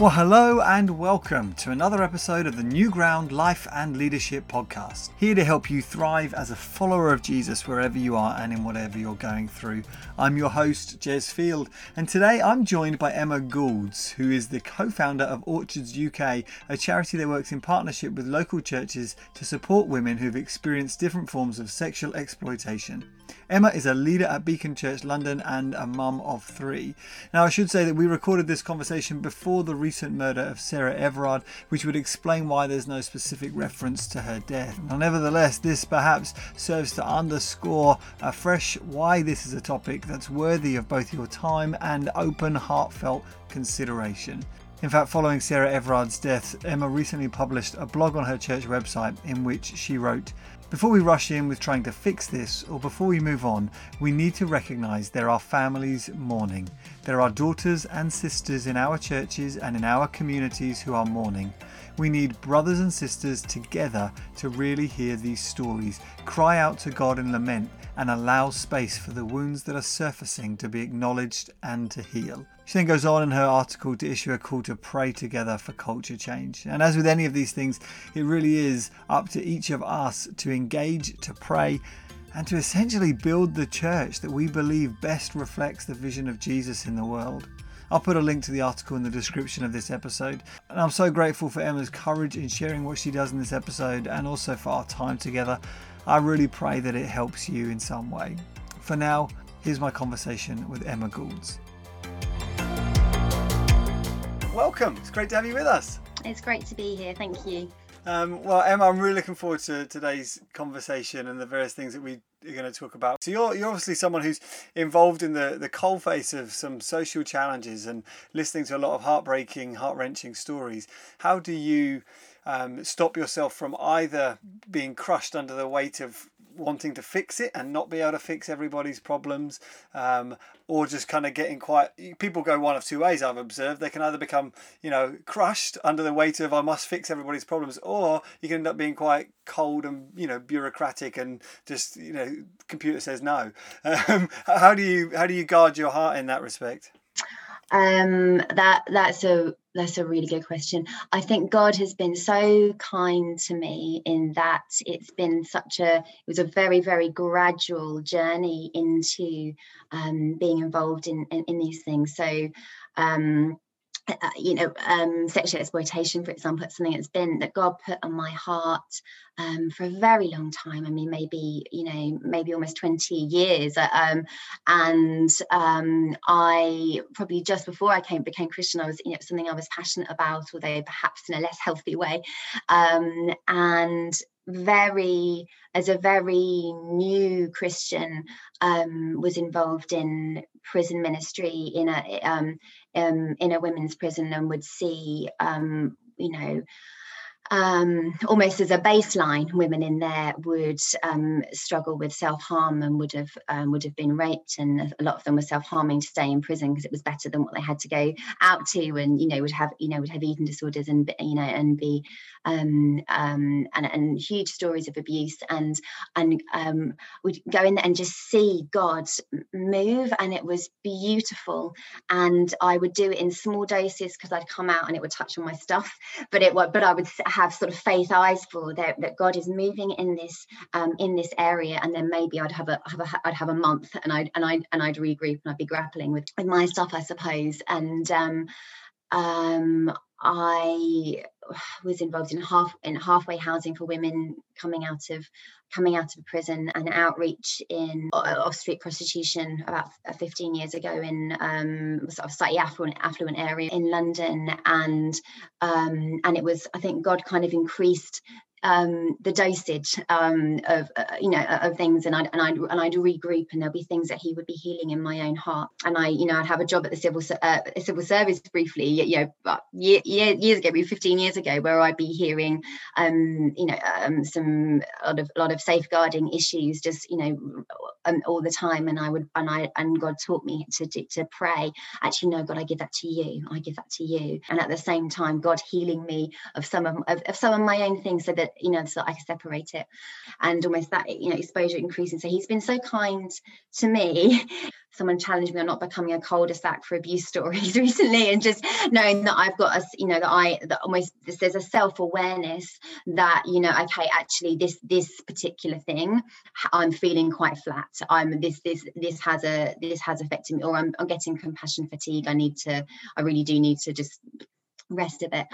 Well, hello and welcome to another episode of the New Ground Life and Leadership Podcast. Here to help you thrive as a follower of Jesus wherever you are and in whatever you're going through. I'm your host, Jez Field, and today I'm joined by Emma Goulds, who is the co founder of Orchards UK, a charity that works in partnership with local churches to support women who've experienced different forms of sexual exploitation. Emma is a leader at Beacon Church London and a mum of three. Now, I should say that we recorded this conversation before the recent murder of Sarah Everard, which would explain why there's no specific reference to her death. Now, nevertheless, this perhaps serves to underscore afresh why this is a topic that's worthy of both your time and open, heartfelt consideration. In fact, following Sarah Everard's death, Emma recently published a blog on her church website in which she wrote, before we rush in with trying to fix this, or before we move on, we need to recognise there are families mourning. There are daughters and sisters in our churches and in our communities who are mourning. We need brothers and sisters together to really hear these stories, cry out to God in lament, and allow space for the wounds that are surfacing to be acknowledged and to heal. She then goes on in her article to issue a call to pray together for culture change. And as with any of these things, it really is up to each of us to engage, to pray, and to essentially build the church that we believe best reflects the vision of Jesus in the world. I'll put a link to the article in the description of this episode. And I'm so grateful for Emma's courage in sharing what she does in this episode and also for our time together. I really pray that it helps you in some way. For now, here's my conversation with Emma Goulds. Welcome. It's great to have you with us. It's great to be here. Thank you. Um, well, Emma, I'm really looking forward to today's conversation and the various things that we are going to talk about. So you're you're obviously someone who's involved in the the coalface of some social challenges and listening to a lot of heartbreaking, heart wrenching stories. How do you um, stop yourself from either being crushed under the weight of wanting to fix it and not be able to fix everybody's problems, um, or just kind of getting quite. People go one of two ways. I've observed they can either become, you know, crushed under the weight of I must fix everybody's problems, or you can end up being quite cold and you know bureaucratic and just you know computer says no. Um, how do you how do you guard your heart in that respect? Um, that that's a that's a really good question. I think God has been so kind to me in that it's been such a it was a very very gradual journey into um, being involved in, in, in these things. So um, uh, you know, um, sexual exploitation, for example, it's something that's been that God put on my heart um, for a very long time. I mean, maybe you know, maybe almost twenty years. Uh, um, and um, I probably just before I came became Christian, I was you know something I was passionate about, although perhaps in a less healthy way. Um, and very as a very new christian um, was involved in prison ministry in a um, um, in a women's prison and would see um, you know um, almost as a baseline, women in there would um, struggle with self harm and would have um, would have been raped, and a lot of them were self harming to stay in prison because it was better than what they had to go out to, and you know would have you know would have eating disorders and you know and be um, um, and and huge stories of abuse, and and um, would go in there and just see God move, and it was beautiful, and I would do it in small doses because I'd come out and it would touch on my stuff, but it would but I would have sort of faith eyes for that, that God is moving in this um, in this area, and then maybe I'd have a have a I'd have a month, and I'd and I and I'd regroup, and I'd be grappling with, with my stuff, I suppose, and um, um, I was involved in half in halfway housing for women coming out of coming out of prison and outreach in uh, off street prostitution about 15 years ago in um, sort of slightly affluent affluent area in London. And um, and it was I think God kind of increased um, the dosage um, of uh, you know of things, and I'd and I'd and I'd regroup, and there'll be things that he would be healing in my own heart. And I, you know, I'd have a job at the civil uh, civil service briefly, you know, year, year, years ago, maybe 15 years ago, where I'd be hearing, um, you know, um, some a lot of a lot of safeguarding issues, just you know, um, all the time, and I would and I and God taught me to to pray. Actually, no, God, I give that to you. I give that to you. And at the same time, God healing me of some of, of, of some of my own things, so that you know so I can separate it. And almost that you know exposure increasing. So he's been so kind to me. Someone challenged me on not becoming a cul-de-sac for abuse stories recently and just knowing that i've got a you know that i that almost there's a self-awareness that you know okay actually this this particular thing i'm feeling quite flat. I'm this this this has a this has affected me or i'm, I'm getting compassion fatigue. I need to i really do need to just rest of it.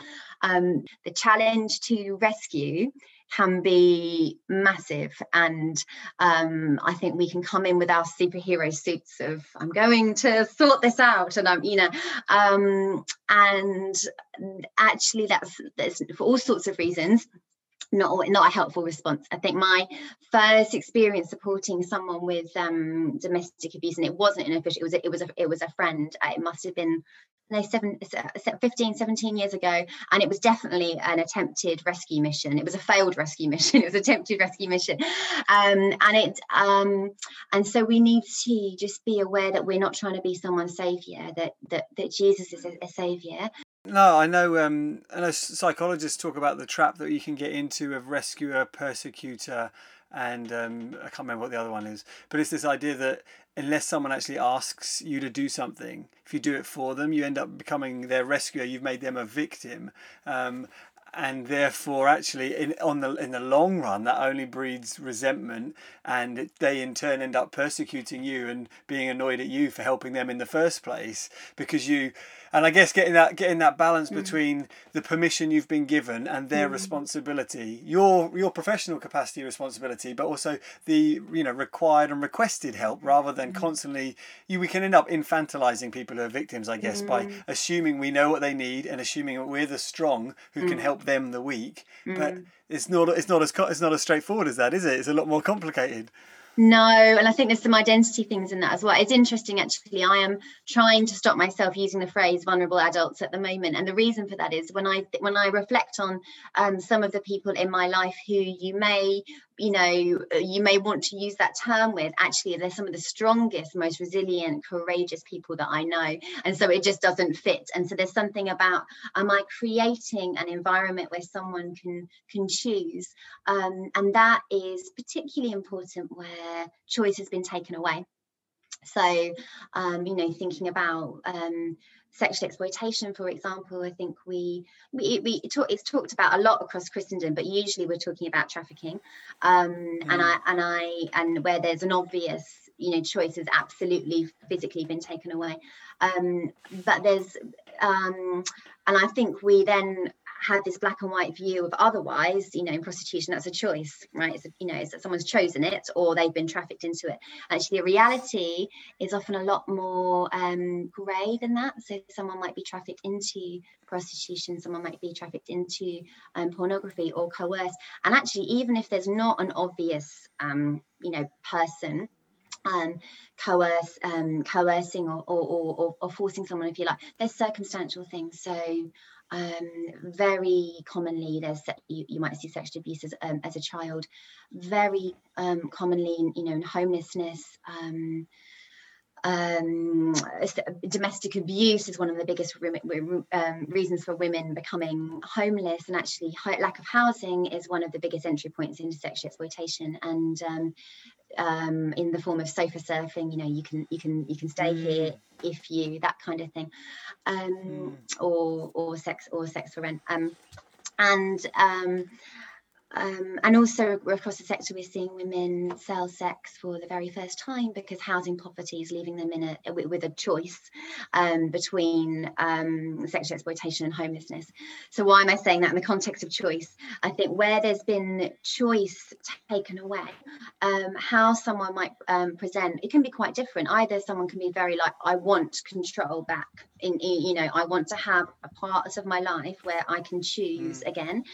um the challenge to rescue can be massive. And um, I think we can come in with our superhero suits of I'm going to sort this out, and I'm, you know, um, and actually that's that's for all sorts of reasons not not a helpful response. I think my first experience supporting someone with um, domestic abuse, and it wasn't an official, it was a, it was a, it was a friend. Uh, it must have been no, seven, 15, 17 years ago. And it was definitely an attempted rescue mission. It was a failed rescue mission. It was attempted rescue mission. Um, and it um, and so we need to just be aware that we're not trying to be someone's savior, that that, that Jesus is a, a savior. No, I know. Um, I know psychologists talk about the trap that you can get into of rescuer, persecutor, and um, I can't remember what the other one is. But it's this idea that unless someone actually asks you to do something, if you do it for them, you end up becoming their rescuer. You've made them a victim, um, and therefore, actually, in on the in the long run, that only breeds resentment, and they in turn end up persecuting you and being annoyed at you for helping them in the first place because you and I guess getting that getting that balance mm. between the permission you've been given and their mm. responsibility, your your professional capacity responsibility, but also the you know required and requested help, rather than mm. constantly you we can end up infantilizing people who are victims, I guess, by mm. assuming we know what they need and assuming that we're the strong who can mm. help them the weak, but it's not it's not as it's not as straightforward as that, is it? It's a lot more complicated. No, and I think there's some identity things in that as well. It's interesting, actually. I am trying to stop myself using the phrase "vulnerable adults" at the moment, and the reason for that is when I when I reflect on um, some of the people in my life who you may you know uh, you may want to use that term with actually they're some of the strongest most resilient courageous people that i know. And so it just doesn't fit. And so there's something about am i creating an environment where someone can can choose? Um, and that is particularly important where choice has been taken away so um, you know thinking about um, sexual exploitation, for example, I think we we, we talk, it's talked about a lot across Christendom, but usually we're talking about trafficking, um, mm. and I and I and where there's an obvious you know choice has absolutely physically been taken away, um, but there's um, and I think we then had this black and white view of otherwise, you know, in prostitution, that's a choice, right? It's, you know, it's that someone's chosen it or they've been trafficked into it. Actually, the reality is often a lot more um, grey than that. So someone might be trafficked into prostitution, someone might be trafficked into um, pornography or coerced. And actually, even if there's not an obvious, um, you know, person um, coerce, um, coercing or, or, or, or, forcing someone, if you like. There's circumstantial things. So um, very commonly there's you, you, might see sexual abuse as, um, as a child. Very um, commonly you know in homelessness um, domestic abuse is one of the biggest um, reasons for women becoming homeless and actually lack of housing is one of the biggest entry points into sexual exploitation and um, um, in the form of sofa surfing you know you can you can you can stay mm. here if you that kind of thing um, mm. or or sex or sex for rent um, and um, and also across the sector, we're seeing women sell sex for the very first time because housing poverty is leaving them in a with a choice um, between um, sexual exploitation and homelessness. So why am I saying that in the context of choice? I think where there's been choice taken away, um, how someone might um, present, it can be quite different. Either someone can be very like, I want control back in, in, you know i want to have a part of my life where i can choose mm. again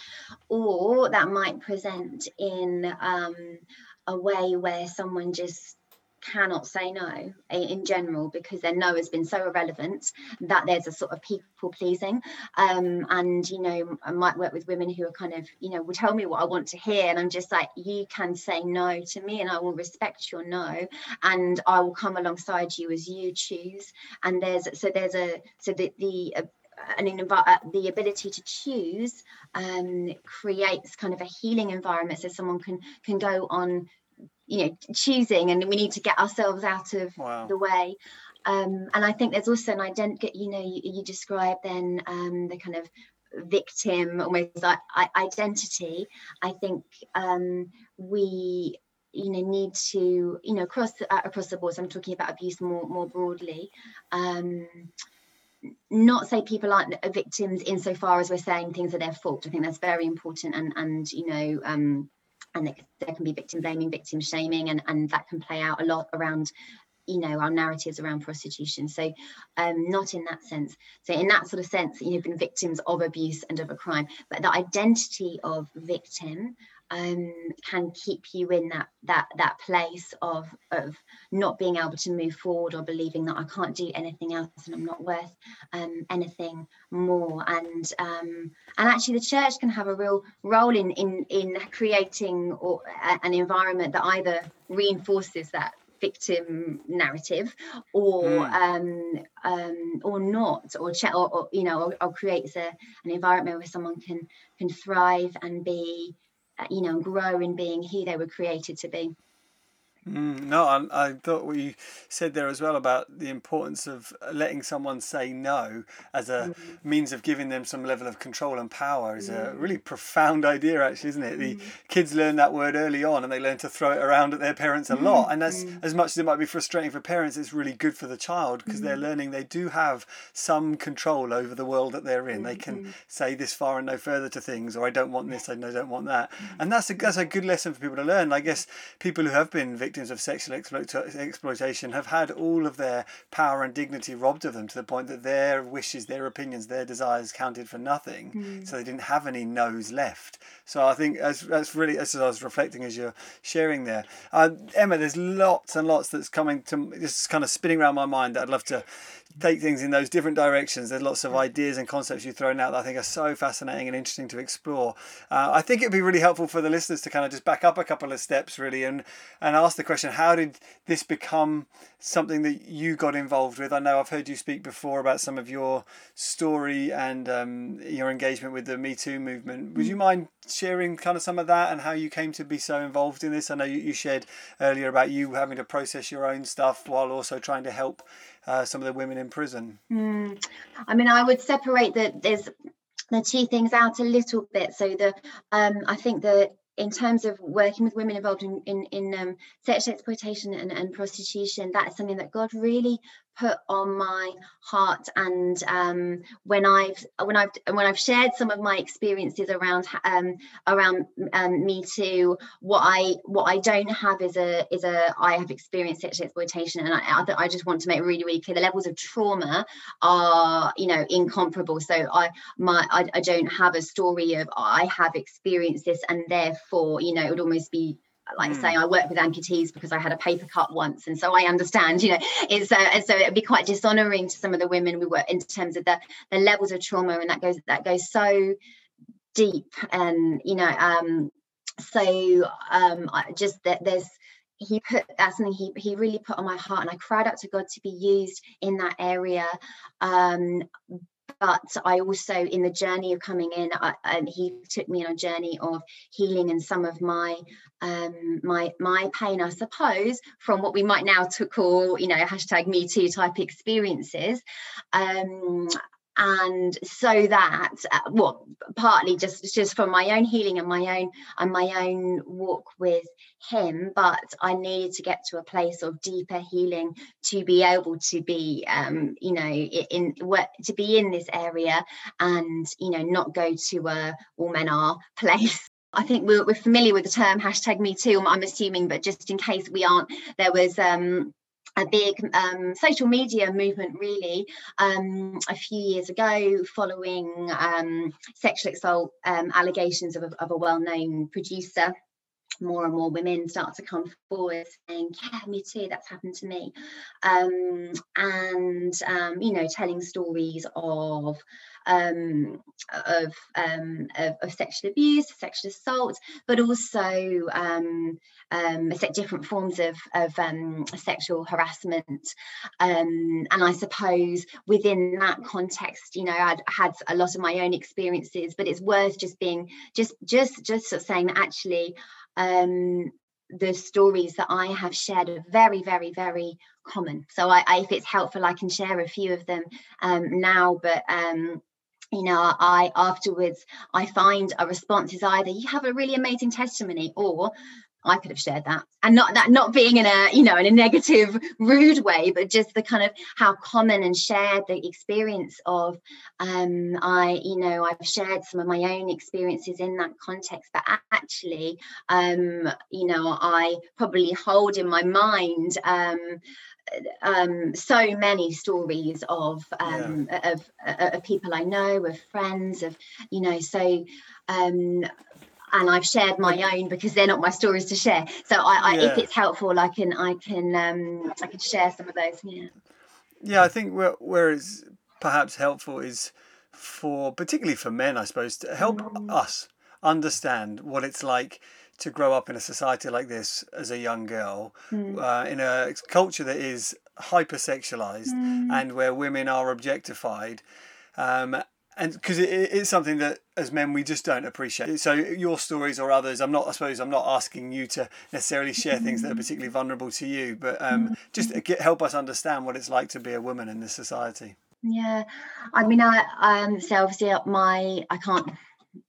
or that might present in um, a way where someone just cannot say no in general because their no has been so irrelevant that there's a sort of people pleasing. Um, and you know i might work with women who are kind of you know will tell me what i want to hear and i'm just like you can say no to me and i will respect your no and i will come alongside you as you choose. And there's so there's a so the the uh, and uh, the ability to choose um, creates kind of a healing environment so someone can can go on you know choosing and we need to get ourselves out of wow. the way. Um, and i think there's also an identity you know you, you describe then um, the kind of victim almost like identity. I think um, we you know need to you know across uh, across the board so i'm talking about abuse more more broadly um, not say people aren't victims insofar as we're saying things are their fault. I think that's very important and and you know um, and there can be victim blaming victim shaming and and that can play out a lot around you know our narratives around prostitution. So um not in that sense. So in that sort of sense you've been victims of abuse and of a crime. But the identity of victim um, can keep you in that that that place of of not being able to move forward or believing that I can't do anything else and I'm not worth um, anything more and um, and actually the church can have a real role in in in creating or, an environment that either reinforces that victim narrative or mm. um, um, or not or, ch- or, or you know or, or creates a, an environment where someone can can thrive and be Uh, you know grow in being who they were created to be Mm, no, I, I, thought what you said there as well about the importance of letting someone say no as a mm. means of giving them some level of control and power is mm. a really profound idea, actually, isn't it? The mm. kids learn that word early on and they learn to throw it around at their parents a mm, lot. And as, mm. as much as it might be frustrating for parents, it's really good for the child because they're learning they do have some control over the world that they're in. They can say this far and no further to things, or I don't want this, I don't want that. And that's a, that's a good lesson for people to learn. I guess people who have been victims victims of sexual exploitation have had all of their power and dignity robbed of them to the point that their wishes, their opinions, their desires counted for nothing. Mm. So they didn't have any no's left. So I think as that's really as I was reflecting as you're sharing there, uh, Emma. There's lots and lots that's coming to just kind of spinning around my mind that I'd love to take things in those different directions. There's lots of ideas and concepts you've thrown out that I think are so fascinating and interesting to explore. Uh, I think it'd be really helpful for the listeners to kind of just back up a couple of steps, really, and and ask the question: How did this become something that you got involved with? I know I've heard you speak before about some of your story and um, your engagement with the Me Too movement. Would you mind sharing kind of some of that and how you came to be so involved in this? I know you, you shared earlier about you having to process your own stuff while also trying to help uh, some of the women in prison? Mm. I mean, I would separate that there's the two things out a little bit. So the um, I think that in terms of working with women involved in in, in um, sexual exploitation and, and prostitution, that is something that God really put on my heart and um, when I've when I've when I've shared some of my experiences around um, around um, me too what I what I don't have is a is a I have experienced sexual exploitation and I, I just want to make really really clear the levels of trauma are you know incomparable. So I my I, I don't have a story of I have experienced this and therefore you know it would almost be like mm. saying I work with amputees because I had a paper cut once, and so I understand. You know, it's uh, and so it'd be quite dishonoring to some of the women we work in terms of the the levels of trauma, and that goes that goes so deep, and you know, um, so um, I just that there's he put that's something he he really put on my heart, and I cried out to God to be used in that area. Um, but I also, in the journey of coming in, I, and he took me on a journey of healing and some of my um, my my pain, I suppose, from what we might now to call, you know, hashtag Me Too type experiences. Um, and so that uh, well partly just just from my own healing and my own and my own walk with him but i needed to get to a place of deeper healing to be able to be um you know in what to be in this area and you know not go to a all men are place. I think we're, we're familiar with the term hashtag me too I'm assuming but just in case we aren't there was um a big um, social media movement really um, a few years ago following um, sexual assault um, allegations of a, of a well-known producer. More and more women start to come forward saying yeah me too that's happened to me. Um, and um, you know telling stories of um, of, um, of, of sexual abuse, sexual assault, but also um, um, different forms of, of um, sexual harassment. Um, and I suppose within that context, you know, I'd had a lot of my own experiences, but it's worth just being just just just sort of saying that actually the stories that I have shared are very, very, very common. So I, I if it's helpful, I can share a few of them um, now. But um, you know, I afterwards I find a response is either you have a really amazing testimony or I could have shared that. And not that not being in a, you know, in a negative, rude way, but just the kind of how common and shared the experience of um I, you know, I've shared some of my own experiences in that context, but actually um, you know, I probably hold in my mind um um, so many stories of um, yeah. of, of, of people I know, of friends, of you know. So um, and I've shared my own because they're not my stories to share. So I, I yeah. if it's helpful, I can I can um, I can share some of those. Yeah. Yeah, I think where where it's perhaps helpful is for particularly for men, I suppose, to help mm. us understand what it's like to grow up in a society like this as a young girl, mm. uh, in a culture that is hypersexualized mm. and where women are objectified. Um, and because it, it's something that as men we just don't appreciate so your stories or others i'm not i suppose i'm not asking you to necessarily share things that are particularly vulnerable to you but um, just get, help us understand what it's like to be a woman in this society yeah i mean i um so obviously my i can't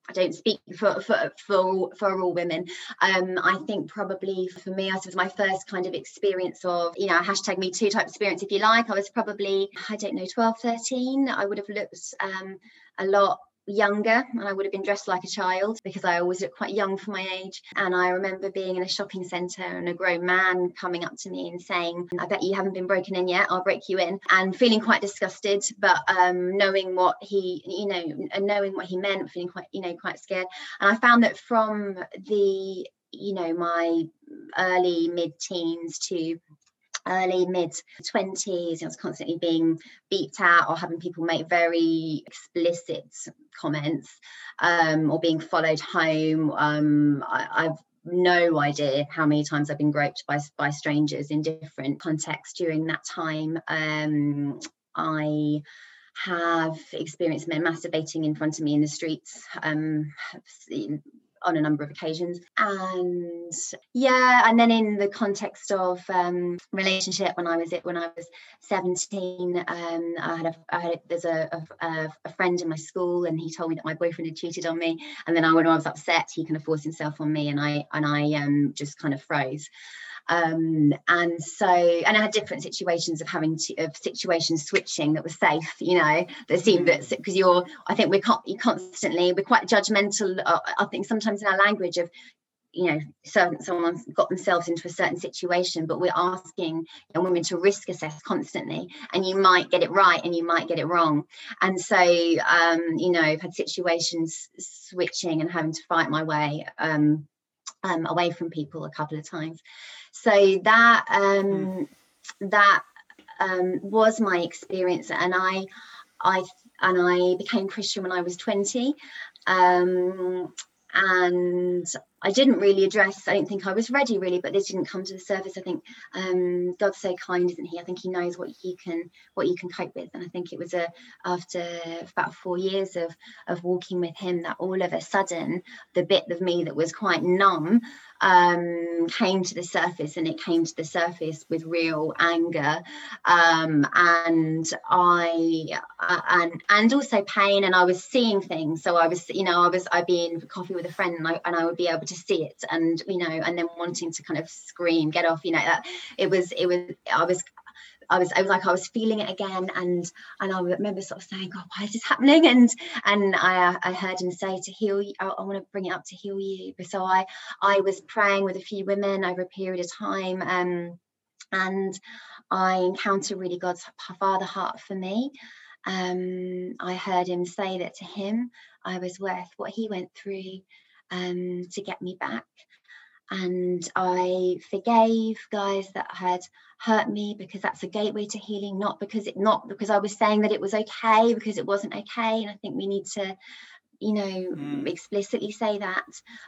I don't speak for for for, for all women. Um, I think probably for me, I was my first kind of experience of, you know, hashtag me too type experience, if you like. I was probably, I don't know, 12, 13. I would have looked um, a lot younger and I would have been dressed like a child because I always look quite young for my age. And I remember being in a shopping centre and a grown man coming up to me and saying, I bet you haven't been broken in yet, I'll break you in. And feeling quite disgusted, but um, knowing what he, you know, and knowing what he meant, feeling quite, you know, quite scared. And I found that from the you know my early mid teens to early mid 20s, I was constantly being beeped at or having people make very explicit comments um, or being followed home. Um, I, I've no idea how many times I've been groped by, by strangers in different contexts during that time. Um, I have experienced men masturbating in front of me in the streets. On a number of occasions. And yeah and then in the context of um, relationship when i was it when i was 17 um, i had a i had a, there's a, a, a, friend in my school and he told me that my boyfriend had cheated on me. And then I, when i was upset he kind of forced himself on me and i and i um, just kind of froze um, and so and I had different situations of having to, of situations switching that were safe you know that seemed that because mm. you're I think we're con- you constantly we're quite judgmental uh, I think sometimes in our language of you know certain someone's got themselves into a certain situation but we're asking women to risk assess constantly and you might get it right and you might get it wrong and so um you know i've had situations switching and having to fight my way um, um away from people a couple of times so that um, mm. that um, was my experience, and I I and I became Christian when I was 20. Um, and I didn't really address. I don't think I was ready really, but this didn't come to the surface. I think um, God's so kind, isn't He? I think He knows what you can what you can cope with, and I think it was a after about four years of of walking with Him that all of a sudden the bit of me that was quite numb um, came to the surface, and it came to the surface with real anger, um, and I uh, and and also pain, and I was seeing things. So I was, you know, I was I'd be in for coffee with a friend, and I and I would be able to see it, and you know, and then wanting to kind of scream, get off, you know, that it was it was I was I was I was like I was feeling it again. And and I remember sort of saying God why is this happening? And and I I heard him say to heal you I, I want to bring it up to heal you. So I I was praying with a few women over a period of time um, and I encountered really God's father heart for me. Um, I heard him say that to him. I was worth what he went through um, to get me back and I forgave guys that had hurt me because that's a gateway to healing, not because it not because I was saying that it was okay, because it wasn't okay. And I think we need to, you know, mm. explicitly say that.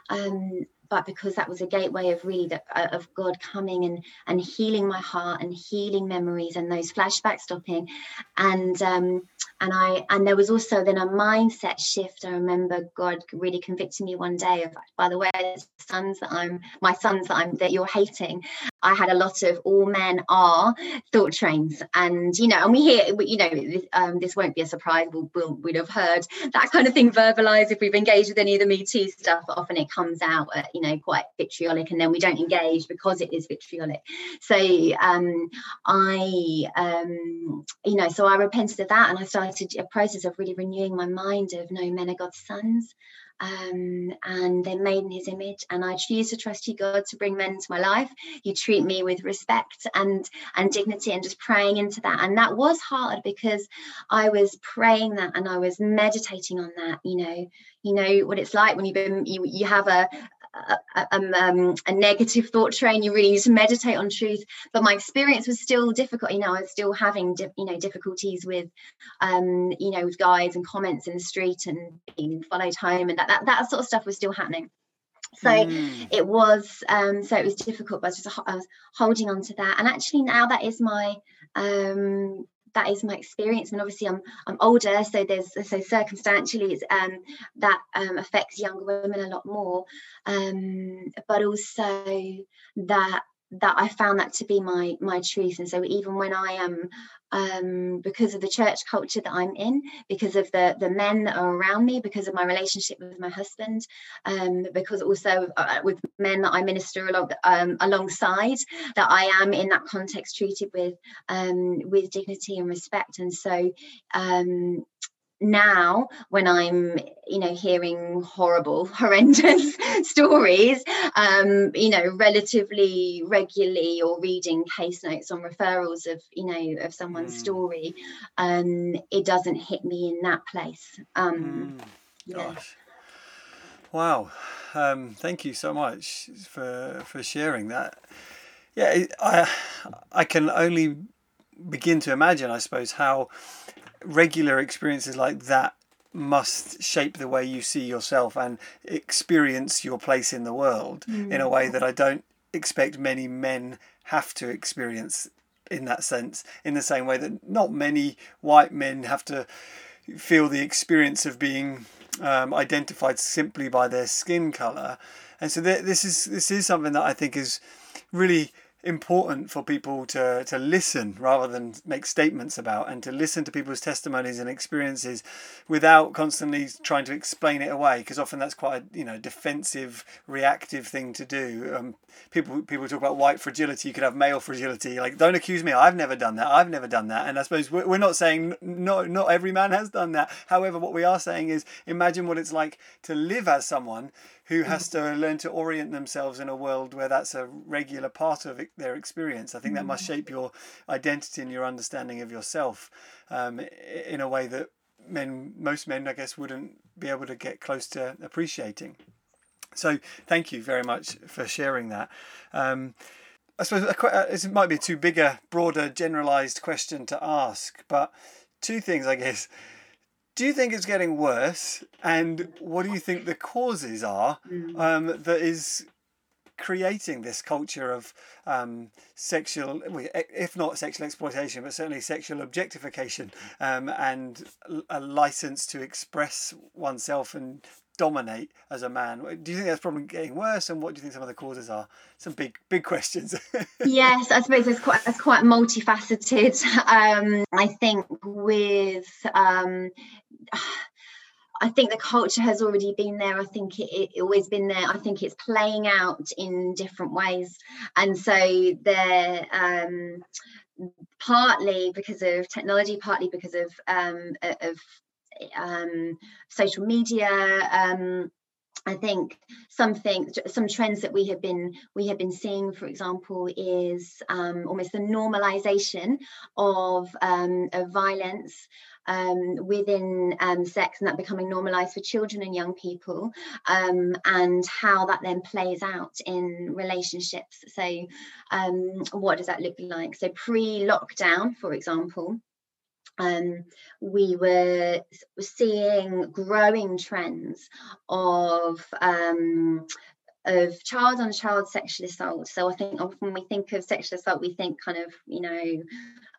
Um, but because that was a gateway of really the, uh, of God coming and and healing my heart and healing memories and those flashbacks stopping, and um, and I and there was also then a mindset shift. I remember God really convicting me one day of, by the way, sons that I'm my sons that I'm that you're hating. I had a lot of all men are thought trains, and you know, and we hear, you know, this, um, this won't be a surprise. We'll, we'll we'd have heard that kind of thing verbalized if we've engaged with any of the Me Too stuff. Often it comes out, uh, you know, quite vitriolic, and then we don't engage because it is vitriolic. So um, I, um, you know, so I repented of that, and I started a process of really renewing my mind of no men are God's sons um, and they're made in his image and i choose to trust you god to bring men into my life. You treat me with respect and and dignity and just praying into that. And that was hard because i was praying that and i was meditating on that you know. You know what it's like when you've been you, you have a, a, um, a, negative thought train. You really need to meditate on truth. But my experience was still difficult. You know i was still having di- you know difficulties with um you know with guys and comments in the street and being followed home and that that, that sort of stuff was still happening. So mm. it was um so it was difficult but I was just I was holding on to that. And actually now that is my um that is my experience. And obviously i'm i'm older so there's so circumstantially um that um affects younger women a lot more. Um but also that that I found that to be my my truth. And so even when I am um, because of the church culture that I'm in, because of the the men that are around me, because of my relationship with my husband, um, because also uh, with men that I minister along um, alongside, that I am in that context treated with um, with dignity and respect. And so um, now when i'm you know hearing horrible horrendous stories um you know relatively regularly or reading case notes on referrals of you know of someone's mm. story um it doesn't hit me in that place um mm. yeah. Gosh. wow um thank you so much for for sharing that yeah i i can only begin to imagine i suppose how regular experiences like that must shape the way you see yourself and experience your place in the world mm. in a way that I don't expect many men have to experience in that sense in the same way that not many white men have to feel the experience of being um, identified simply by their skin color and so th- this is this is something that I think is really important for people to to listen rather than make statements about and to listen to people's testimonies and experiences without constantly trying to explain it away because often that's quite a you know defensive reactive thing to do. Um, people people talk about white fragility you could have male fragility like don't accuse me i've never done that i've never done that. And i suppose we're, we're not saying no not every man has done that. However what we are saying is imagine what it's like to live as someone who has to learn to orient themselves in a world where that's a regular part of their experience. I think that must shape your identity and your understanding of yourself um, in a way that men, most men, I guess, wouldn't be able to get close to appreciating. So, thank you very much for sharing that. Um, I suppose this might be a too bigger, broader, generalized question to ask, but two things, I guess do you think it's getting worse? And what do you think the causes are mm. um, that is creating this culture of um, sexual, if not sexual exploitation, but certainly sexual objectification um, and a license to express oneself and dominate as a man. Do you think that's probably getting worse? And what do you think some of the causes are? Some big, big questions. yes, I suppose it's quite, it's quite multifaceted. Um, I think with um, I think the culture has already been there. I think it, it, always been there. I think it's playing out in different ways, and so there. Um, partly because of technology, partly because of um, of um, social media. Um, I think something, some trends that we have been we have been seeing, for example, is um, almost the normalization of, um, of violence um, within um, sex and that becoming normalized for children and young people um, and how that then plays out in relationships. So, um, what does that look like? So, pre lockdown, for example, um, we were seeing growing trends of um, of child on child sexual assault. So I think often we think of sexual assault, we think kind of, you know,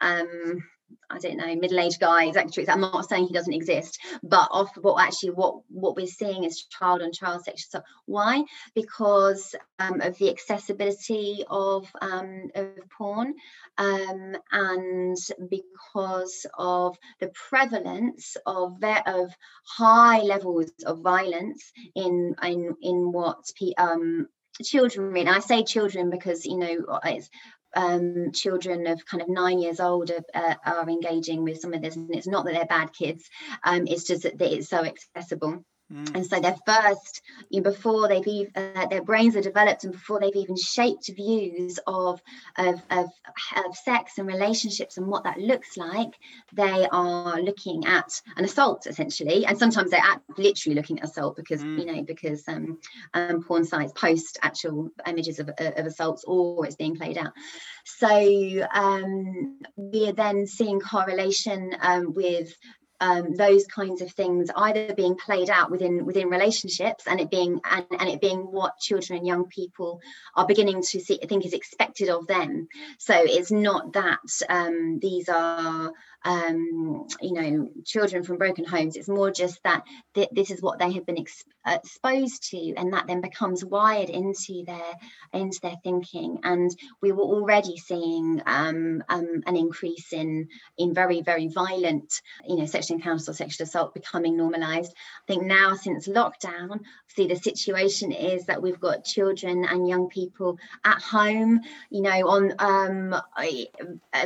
um, I don't know, middle-aged guy, exactly. I'm not saying he doesn't exist, but of what actually what what we're seeing is child on child sexual assault. Why? Because um, of the accessibility of um, of porn, um, and because of the prevalence of of high levels of violence in in in what um, children. And I say children because you know it's um, children of kind of nine years old are, uh, are, engaging with some of this, and it's not that they're bad kids, um, it's just that it's so accessible. Mm. And so they're first, you know, before they've even, uh, their brains are developed and before they've even shaped views of, of, of, of, sex and relationships and what that looks like, they are looking at an assault essentially. And sometimes they're at, literally looking at assault because, mm. you know, because um, um, porn sites post actual images of, of assaults or it's being played out. So um, we are then seeing correlation um, with um, those kinds of things either being played out within within relationships and it being and, and it being what children and young people are beginning to see, think is expected of them. So it's not that um, these are um, you know children from broken homes it's more just that th- this is what they have been ex- exposed to and that then becomes wired into their into their thinking. And we were already seeing um, um, an increase in in very very violent you know sexual encounters or sexual assault becoming normalized. I think now since lockdown see the situation is that we've got children and young people at home you know on um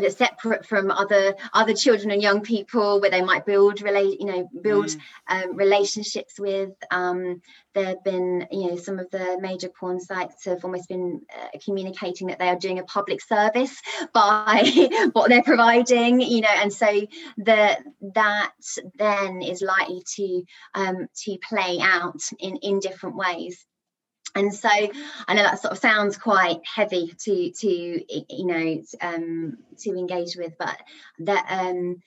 separate from other other children and young people where they might build relate you know build mm. um, relationships with um, there have been you know some of the major porn sites have almost been uh, communicating that they are doing a public service by what they're providing you know and so the that then is likely to um, to play out in in different ways and so I know that sort of sounds quite heavy to to you know um, to engage with, but that um,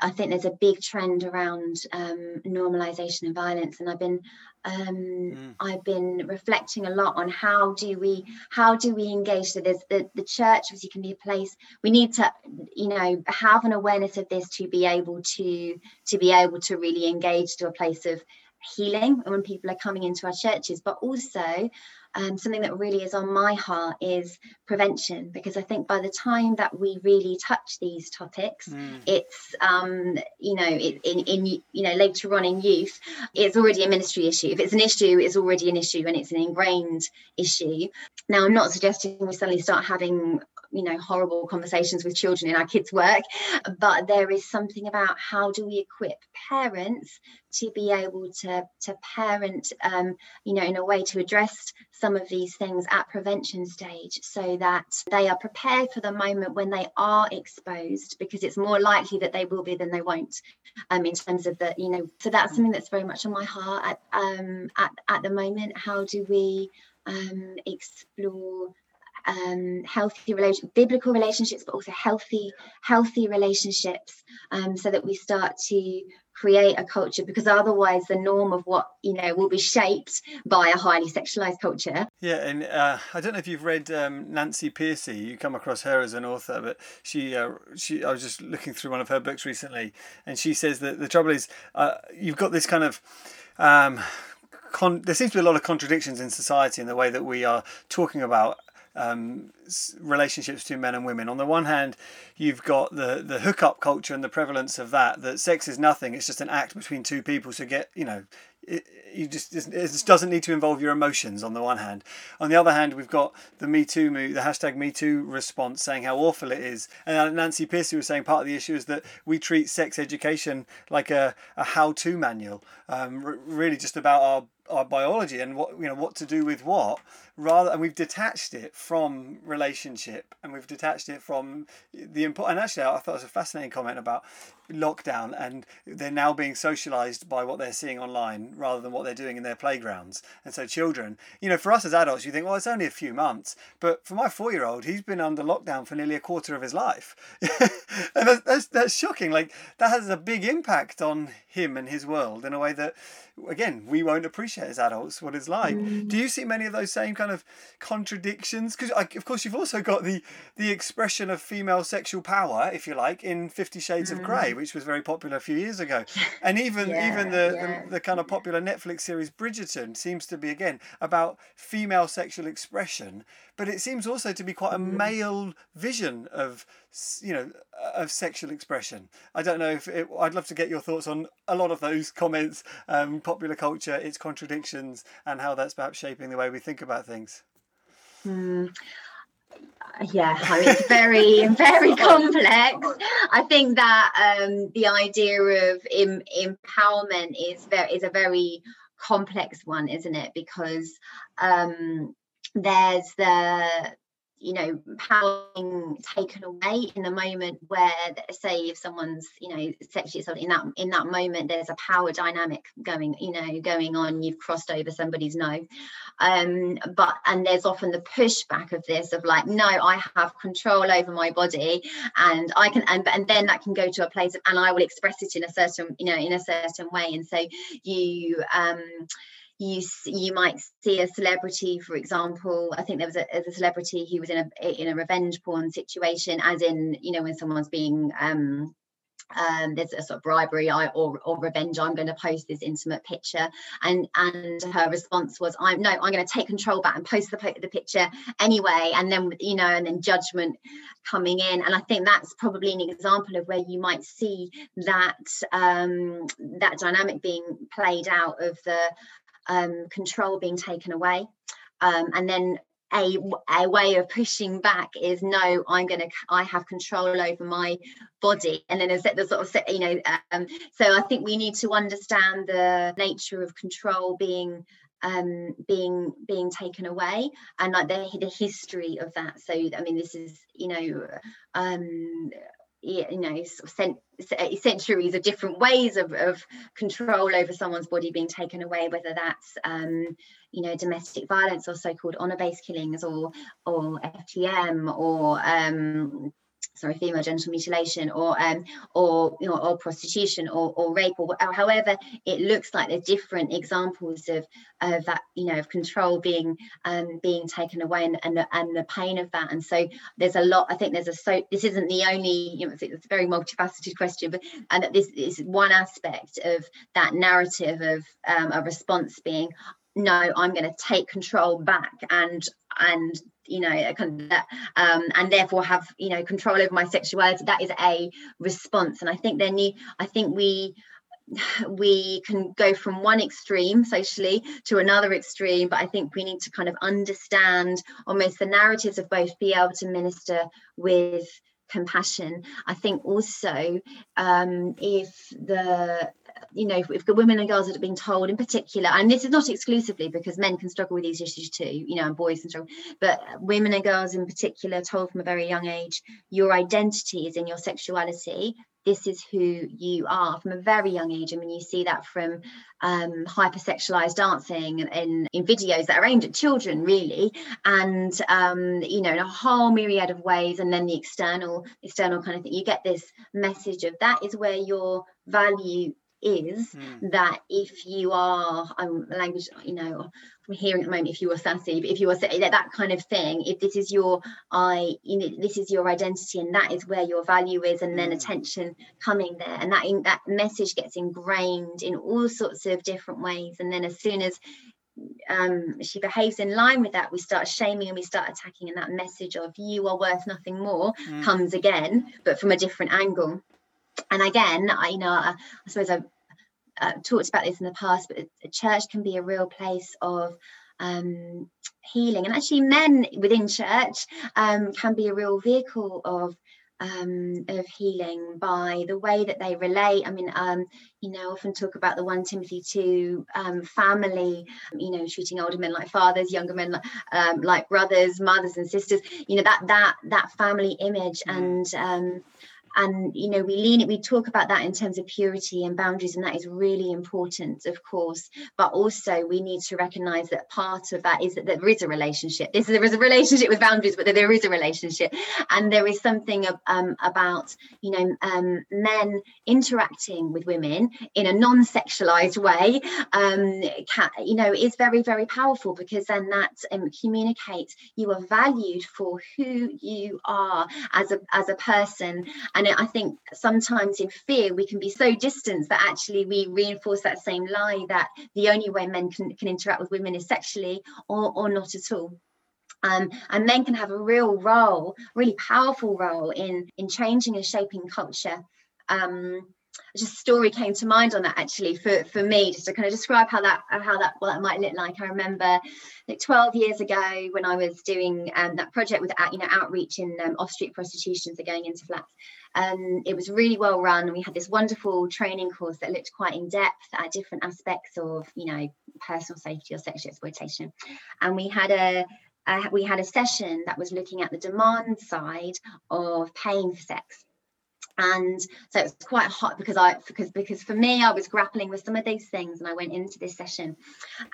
I think there's a big trend around um, normalization of violence, and I've been um, mm. I've been reflecting a lot on how do we how do we engage. So there's the the church obviously can be a place we need to you know have an awareness of this to be able to to be able to really engage to a place of healing when people are coming into our churches, but also um, something that really is on my heart is prevention because I think by the time that we really touch these topics, mm. it's um, you know it, in in you know later on in youth, it's already a ministry issue. If it's an issue, it's already an issue and it's an ingrained issue. Now, I'm not suggesting we suddenly start having you know horrible conversations with children in our kids work but there is something about how do we equip parents to be able to to parent um, you know in a way to address some of these things at prevention stage so that they are prepared for the moment when they are exposed because it's more likely that they will be than they won't um, in terms of the you know so that's something that's very much on my heart at um, at, at the moment. How do we um, explore um, healthy biblical relationships, but also healthy, healthy relationships, um, so that we start to create a culture because otherwise the norm of what you know will be shaped by a highly sexualized culture. Yeah and uh, i don't know if you've read um, nancy pearcey you come across her as an author but she uh, she i was just looking through one of her books recently and she says that the trouble is uh, you've got this kind of um, Con- there seems to be a lot of contradictions in society in the way that we are talking about um, relationships between men and women. On the one hand, you've got the the hookup culture and the prevalence of that. That sex is nothing; it's just an act between two people. So get you know, it, you just it just doesn't need to involve your emotions. On the one hand, on the other hand, we've got the Me Too move, the hashtag Me Too response saying how awful it is. And Nancy Pearcey was saying part of the issue is that we treat sex education like a, a how to manual, um, really just about our our biology and what you know what to do with what rather and we've detached it from relationship and we've detached it from the important and actually i thought it was a fascinating comment about lockdown and they're now being socialized by what they're seeing online rather than what they're doing in their playgrounds. And so children you know for us as adults you think well it's only a few months but for my four year old he's been under lockdown for nearly a quarter of his life. And that's, that's, that's shocking like that has a big impact on him and his world in a way that again we won't appreciate as adults what it's like. Mm. do you see many of those same kind of contradictions because of course you've also got the the expression of female sexual power if you like in 50 shades mm. of grey which was very popular a few years ago and even yeah, even the, yeah. the, the kind of popular netflix series bridgerton seems to be again about female sexual expression but it seems also to be quite a mm. male vision of you know of sexual expression. I don't know if it, i'd love to get your thoughts on a lot of those comments um, popular culture its contradictions and how that's perhaps shaping the way we think about things. Mm. yeah I mean, it's very very complex. I think that um, the idea of em- empowerment is very is a very complex one isn't it? Because um, there's the you know power taken away in the moment where say if someone's you know sexually assaulted in that in that moment there's a power dynamic going you know going on you've crossed over somebody's no. Um but and there's often the pushback of this of like no i have control over my body and i can and, and then that can go to a place of and i will express it in a certain you know in a certain way. And so you um you you might see a celebrity, for example. I think there was a, a celebrity who was in a in a revenge porn situation, as in you know when someone's being um, um, there's a sort of bribery or, or revenge i'm going to post this intimate picture and and her response was i'm no i'm going to take control back and post the, the picture anyway and then you know and then judgment coming in and i think that's probably an example of where you might see that um, that dynamic being played out of the um, control being taken away. Um, and then a, a way of pushing back is no i'm going to i have control over my body and then there's the sort of you know um, so i think we need to understand the nature of control being um, being being taken away and like the, the history of that so i mean this is you know um you know of centuries of different ways of, of control over someone's body being taken away whether that's um, you know domestic violence or so-called honor-based killings or or FGM or um, sorry, female genital mutilation or um, or you know, or prostitution or, or rape or, or however it looks like there's different examples of of that you know of control being um, being taken away and, and the, and the pain of that. And so there's a lot I think there's a so this isn't the only you know it's, it's a very multifaceted question but and that this is one aspect of that narrative of um, a response being no i'm going to take control back and and you know kind of um, and therefore have you know control over my sexuality that is a response. And i think then you i think we we can go from one extreme socially to another extreme but i think we need to kind of understand almost the narratives of both be able to minister with compassion. I think also um, if the you know if women and girls that have been told in particular and this is not exclusively because men can struggle with these issues too you know and boys can struggle but women and girls in particular told from a very young age your identity is in your sexuality this is who you are from a very young age. I mean, you see that from um, hypersexualized dancing in, in videos that are aimed at children, really, and um, you know, in a whole myriad of ways. And then the external, external kind of thing. You get this message of that is where your value is mm. that if you are um, language you know I'm hearing at the moment if you are sassy but if you are that kind of thing if this is your i you know this is your identity and that is where your value is and then hmm. attention coming there and that in, that message gets ingrained in all sorts of different ways and then as soon as um, she behaves in line with that, we start shaming and we start attacking, and that message of you are worth nothing more mm. comes again, but from a different angle and again i you know i, I suppose i've uh, talked about this in the past but a church can be a real place of um, healing and actually men within church um, can be a real vehicle of um, of healing by the way that they relate. I mean, um, you know, often talk about the 1 Timothy 2 um, family, you know, treating older men like fathers, younger men like, um, like brothers, mothers and sisters, you know, that that that family image. Mm. And um, and you know we lean it we talk about that in terms of purity and boundaries and that is really important of course. But also we need to recognize that part of that is that there is a relationship. This there is a relationship with boundaries but there is a relationship. And there is something um, about you know um, men interacting with women in a non-sexualized way um, can, you know is very very powerful because then that um, communicates you are valued for who you are as a as a person and I think sometimes in fear, we can be so distant that actually we reinforce that same lie that the only way men can, can interact with women is sexually or, or not at all. Um, and men can have a real role, really powerful role in in changing and shaping culture. Um, just a story came to mind on that actually for, for me just to kind of describe how that how that what that might look like. I remember like 12 years ago when i was doing um, that project with you know outreach in um, off street prostitution so going into flats um, it was really well run. And we had this wonderful training course that looked quite in depth at different aspects of you know personal safety or sexual exploitation. And we had a uh, we had a session that was looking at the demand side of paying for sex and so it's quite hot because i because because for me i was grappling with some of these things and i went into this session.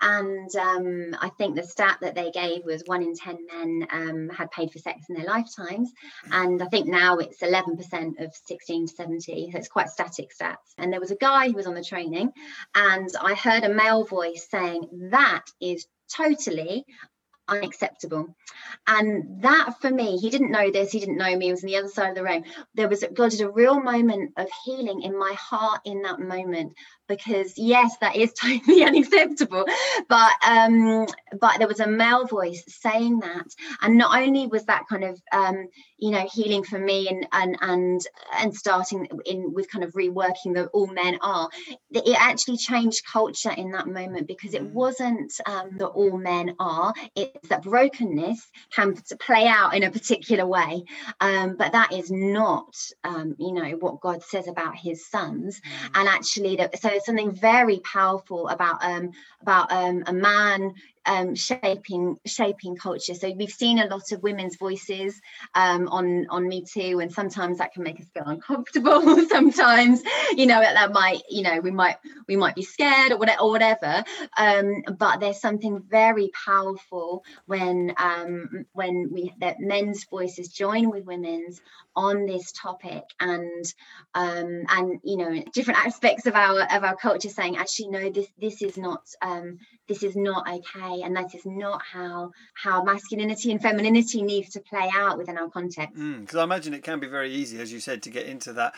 And um, i think the stat that they gave was one in 10 men um, had paid for sex in their lifetimes. And i think now it's 11% of 16 to 70 so it's quite static stats. And there was a guy who was on the training and i heard a male voice saying that is totally unacceptable. And that for me, he didn't know this, he didn't know me, he was on the other side of the room. There was God did a real moment of healing in my heart in that moment because yes that is totally unacceptable but um but there was a male voice saying that and not only was that kind of um you know healing for me and and and and starting in with kind of reworking that all men are it actually changed culture in that moment because it mm. wasn't um that all men are it's that brokenness can play out in a particular way um but that is not um you know what god says about his sons mm. and actually that so there's something very powerful about um, about um, a man um, shaping shaping culture. So we've seen a lot of women's voices um, on on Me Too, and sometimes that can make us feel uncomfortable. sometimes, you know, that might you know we might we might be scared or whatever. Or whatever. Um, but there's something very powerful when um, when we that men's voices join with women's on this topic and um, and you know different aspects of our of our culture saying actually no this this is not um, this is not okay and that is not how how masculinity and femininity needs to play out within our context because mm, i imagine it can be very easy as you said to get into that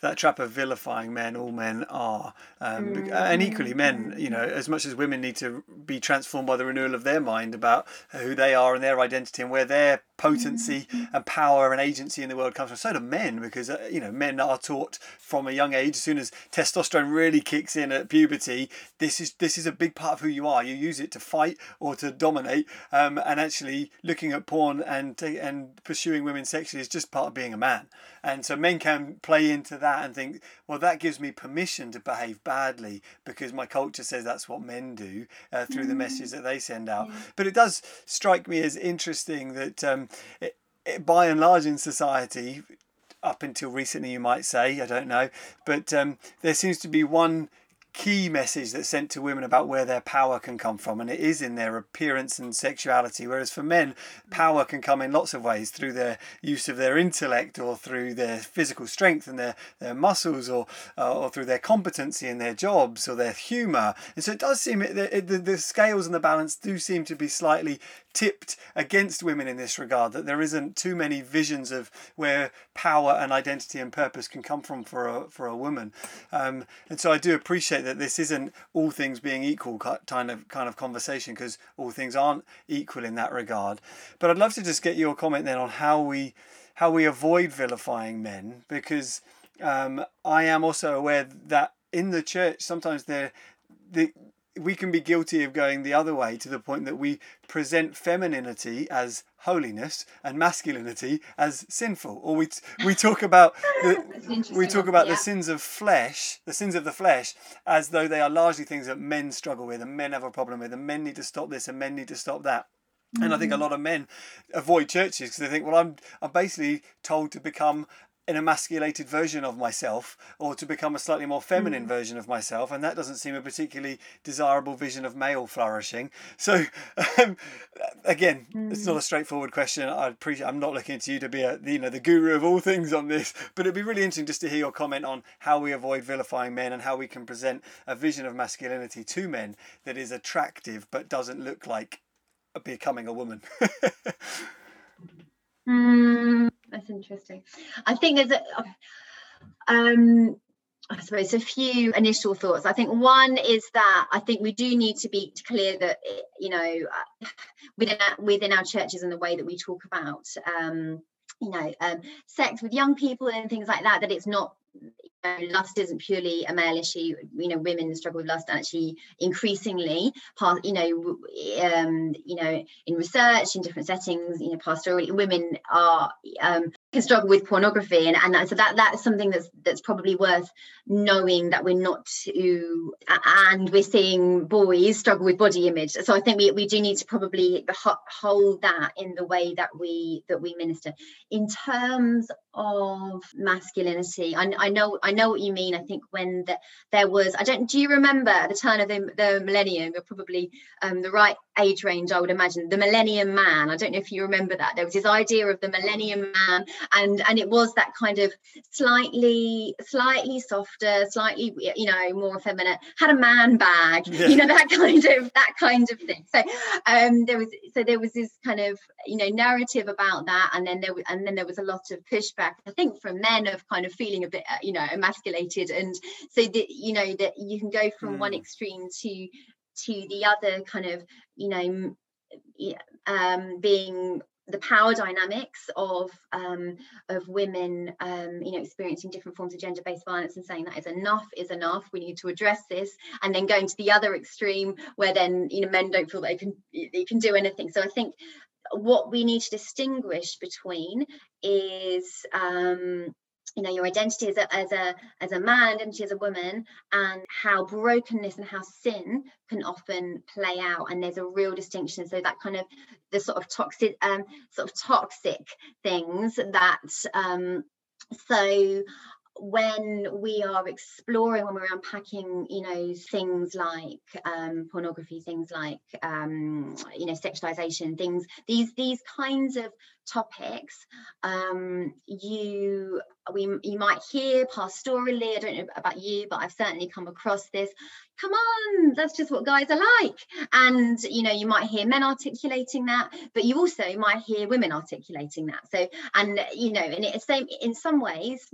that trap of vilifying men all men are um, mm. and equally men you know as much as women need to be transformed by the renewal of their mind about who they are and their identity and where their potency and power and agency in the world comes from so do men because uh, you know men are taught from a young age as soon as testosterone really kicks in at puberty this is this is a big part of who you are are. You use it to fight or to dominate, um, and actually looking at porn and and pursuing women sexually is just part of being a man. And so men can play into that and think, well, that gives me permission to behave badly because my culture says that's what men do uh, through mm. the messages that they send out. Yeah. But it does strike me as interesting that um, it, it, by and large in society, up until recently, you might say, I don't know, but um, there seems to be one key message that's sent to women about where their power can come from, and it is in their appearance and sexuality. Whereas for men, power can come in lots of ways through their use of their intellect, or through their physical strength and their, their muscles, or uh, or through their competency in their jobs, or their humour. And so it does seem the, the, the scales and the balance do seem to be slightly tipped against women in this regard. That there isn't too many visions of where power and identity and purpose can come from for a for a woman. Um, and so I do appreciate that this isn't all things being equal kind of kind of conversation because all things aren't equal in that regard. But I'd love to just get your comment then on how we how we avoid vilifying men because um, I am also aware that in the church sometimes there the we can be guilty of going the other way to the point that we present femininity as holiness and masculinity as sinful or we we talk about the, we talk about yeah. the sins of flesh the sins of the flesh as though they are largely things that men struggle with and men have a problem with and men need to stop this and men need to stop that and I think a mm-hmm. lot of men avoid churches because they think, well, I'm I'm basically told to become an emasculated version of myself or to become a slightly more feminine Mm. version of myself and that doesn't seem a particularly desirable vision of male flourishing. So um, again it's not a straightforward question. I appreciate i'm not looking to you to be a you know the guru of all things on this but it'd be really interesting just to hear your comment on how we avoid vilifying men and how we can present a vision of masculinity to men that is attractive but doesn't look like becoming a woman. Mm, interesting. I think there's a, um, I suppose a few initial thoughts. I think one is that I think we do need to be clear that you know uh, within our, within our churches and the way that we talk about um, you know um, sex with young people and things like that, that it's not you know, lust isn't purely a male issue. You know, women struggle with lust actually increasingly. Part, you know, um, you know, in research in different settings, you know, pastorally, women are um, can struggle with pornography, and and so that that's something that's that's probably worth knowing that we're not to, and we're seeing boys struggle with body image. So I think we we do need to probably hold that in the way that we that we minister. In terms of masculinity I, I know i know what you mean. I think when the, there was i don't do you remember at the turn of the, the millennium you're probably um, the right age range i would imagine the millennium man. I don't know if you remember that. There was this idea of the millennium man and and it was that kind of slightly slightly softer slightly you know more effeminate had a man bag Yeah. you know that kind of that kind of thing so um there was so there was this kind of you know narrative about that and then there was and then there was a lot of pushback i think from men of kind of feeling a bit uh, you know emasculated and so that you know that you can go from one Mm. extreme to to the other kind of you know um being the power dynamics of um, of women, um, you know, experiencing different forms of gender-based violence, and saying that is enough is enough. We need to address this, and then going to the other extreme, where then you know men don't feel they can they can do anything. So I think what we need to distinguish between is um, you know your identity as a as a as a man identity as a woman and how brokenness and how sin can often play out and there's a real distinction. So that kind of the sort of toxic um sort of toxic things that um so when we are exploring when we're unpacking you know things like um, pornography things like um, you know sexualization things these these kinds of topics um, you we you might hear pastorally i don't know about you but i've certainly come across this come on that's just what guys are like. And you know you might hear men articulating that but you also might hear women articulating that. So and you know in it same in some ways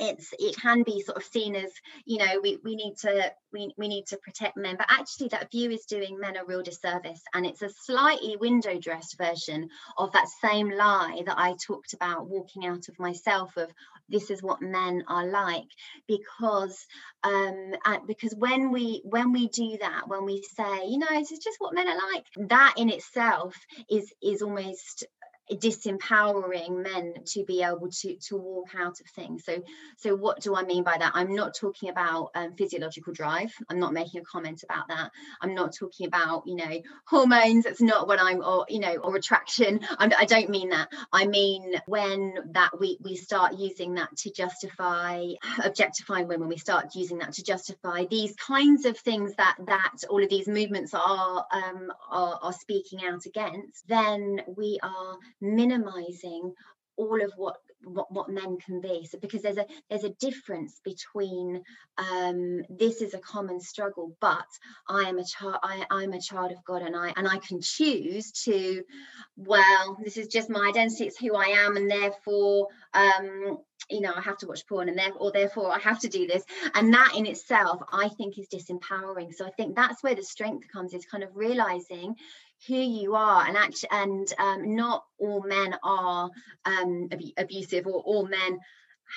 it's it can be sort of seen as you know we, we need to we, we need to protect men but actually that view is doing men a real disservice and it's a slightly window dressed version of that same lie that i talked about walking out of myself of this is what men are like because um because when we when we do that when we say you know this is just what men are like that in itself is is almost disempowering men to be able to to walk out of things. So so what do i mean by that? I'm not talking about um, physiological drive. I'm not making a comment about that. I'm not talking about you know hormones. That's not what i'm or you know or attraction I'm, i don't mean that. I mean when that we we start using that to justify objectifying women we start using that to justify these kinds of things that that all of these movements are um are, are speaking out against then we are minimizing all of what what, what men can be. So because there's a there's a difference between um this is a common struggle but i am a child I, i'm a child of god and i and i can choose to well this is just my identity it's who i am and therefore um you know i have to watch porn and therefore or therefore i have to do this. And that in itself i think is disempowering. So i think that's where the strength comes is kind of realizing who you are and actually and um, not all men are um, ab- abusive or all men